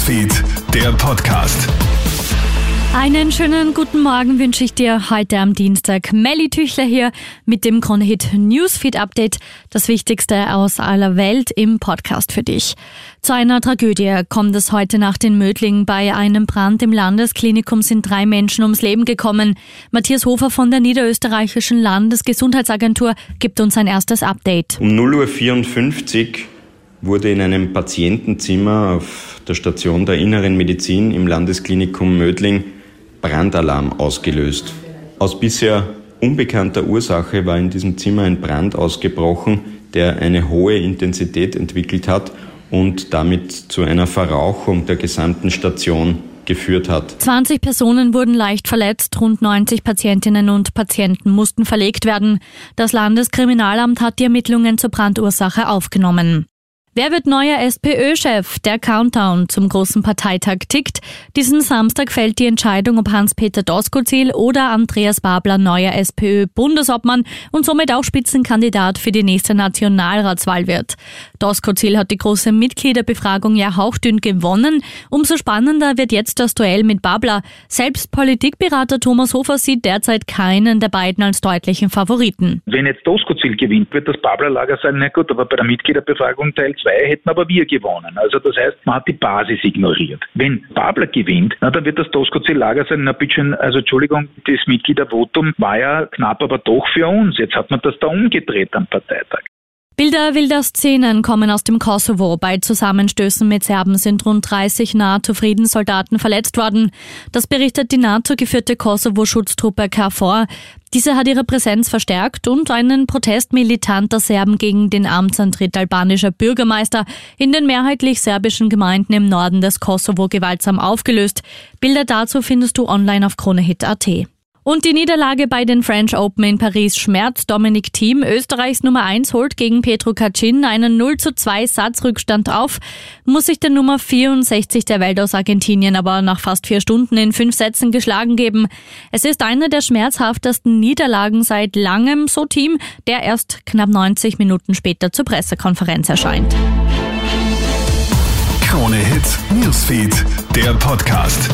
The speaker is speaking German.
Newsfeed, der Podcast. Einen schönen guten Morgen wünsche ich dir heute am Dienstag. Melly Tüchler hier mit dem Kronehit Newsfeed Update. Das Wichtigste aus aller Welt im Podcast für dich. Zu einer Tragödie kommt es heute Nacht in Mödling. Bei einem Brand im Landesklinikum sind drei Menschen ums Leben gekommen. Matthias Hofer von der Niederösterreichischen Landesgesundheitsagentur gibt uns ein erstes Update. Um 0.54 Uhr wurde in einem Patientenzimmer auf der Station der Inneren Medizin im Landesklinikum Mödling Brandalarm ausgelöst. Aus bisher unbekannter Ursache war in diesem Zimmer ein Brand ausgebrochen, der eine hohe Intensität entwickelt hat und damit zu einer Verrauchung der gesamten Station geführt hat. 20 Personen wurden leicht verletzt, rund 90 Patientinnen und Patienten mussten verlegt werden. Das Landeskriminalamt hat die Ermittlungen zur Brandursache aufgenommen. Wer wird neuer SPÖ-Chef? Der Countdown zum großen Parteitag tickt. Diesen Samstag fällt die Entscheidung, ob Hans-Peter Doskozil oder Andreas Babler neuer SPÖ-Bundesobmann und somit auch Spitzenkandidat für die nächste Nationalratswahl wird. Doskozil hat die große Mitgliederbefragung ja hauchdünn gewonnen. Umso spannender wird jetzt das Duell mit Babler. Selbst Politikberater Thomas Hofer sieht derzeit keinen der beiden als deutlichen Favoriten. Wenn jetzt Doskozil gewinnt, wird das Babler-Lager sagen, na gut, aber bei der Mitgliederbefragung teilt zwei hätten aber wir gewonnen. Also das heißt, man hat die Basis ignoriert. Wenn Babler gewinnt, na, dann wird das Doskozil-Lager sagen, na bitte also Entschuldigung, das Mitgliedervotum war ja knapp, aber doch für uns. Jetzt hat man das da umgedreht am Parteitag. Bilder wilder Szenen kommen aus dem Kosovo. Bei Zusammenstößen mit Serben sind rund 30 NATO-Friedenssoldaten verletzt worden. Das berichtet die NATO-geführte Kosovo-Schutztruppe KFOR. Diese hat ihre Präsenz verstärkt und einen Protest militanter Serben gegen den Amtsantritt albanischer Bürgermeister in den mehrheitlich serbischen Gemeinden im Norden des Kosovo gewaltsam aufgelöst. Bilder dazu findest du online auf kronehit.at. Und die Niederlage bei den French Open in Paris schmerzt. Dominik Thiem, Österreichs Nummer 1, holt gegen Petro Kacin einen 0 zu 2 Satzrückstand auf, muss sich der Nummer 64 der Welt aus Argentinien aber nach fast vier Stunden in fünf Sätzen geschlagen geben. Es ist eine der schmerzhaftesten Niederlagen seit langem, so Thiem, der erst knapp 90 Minuten später zur Pressekonferenz erscheint. Krone Hits, Newsfeed, der Podcast.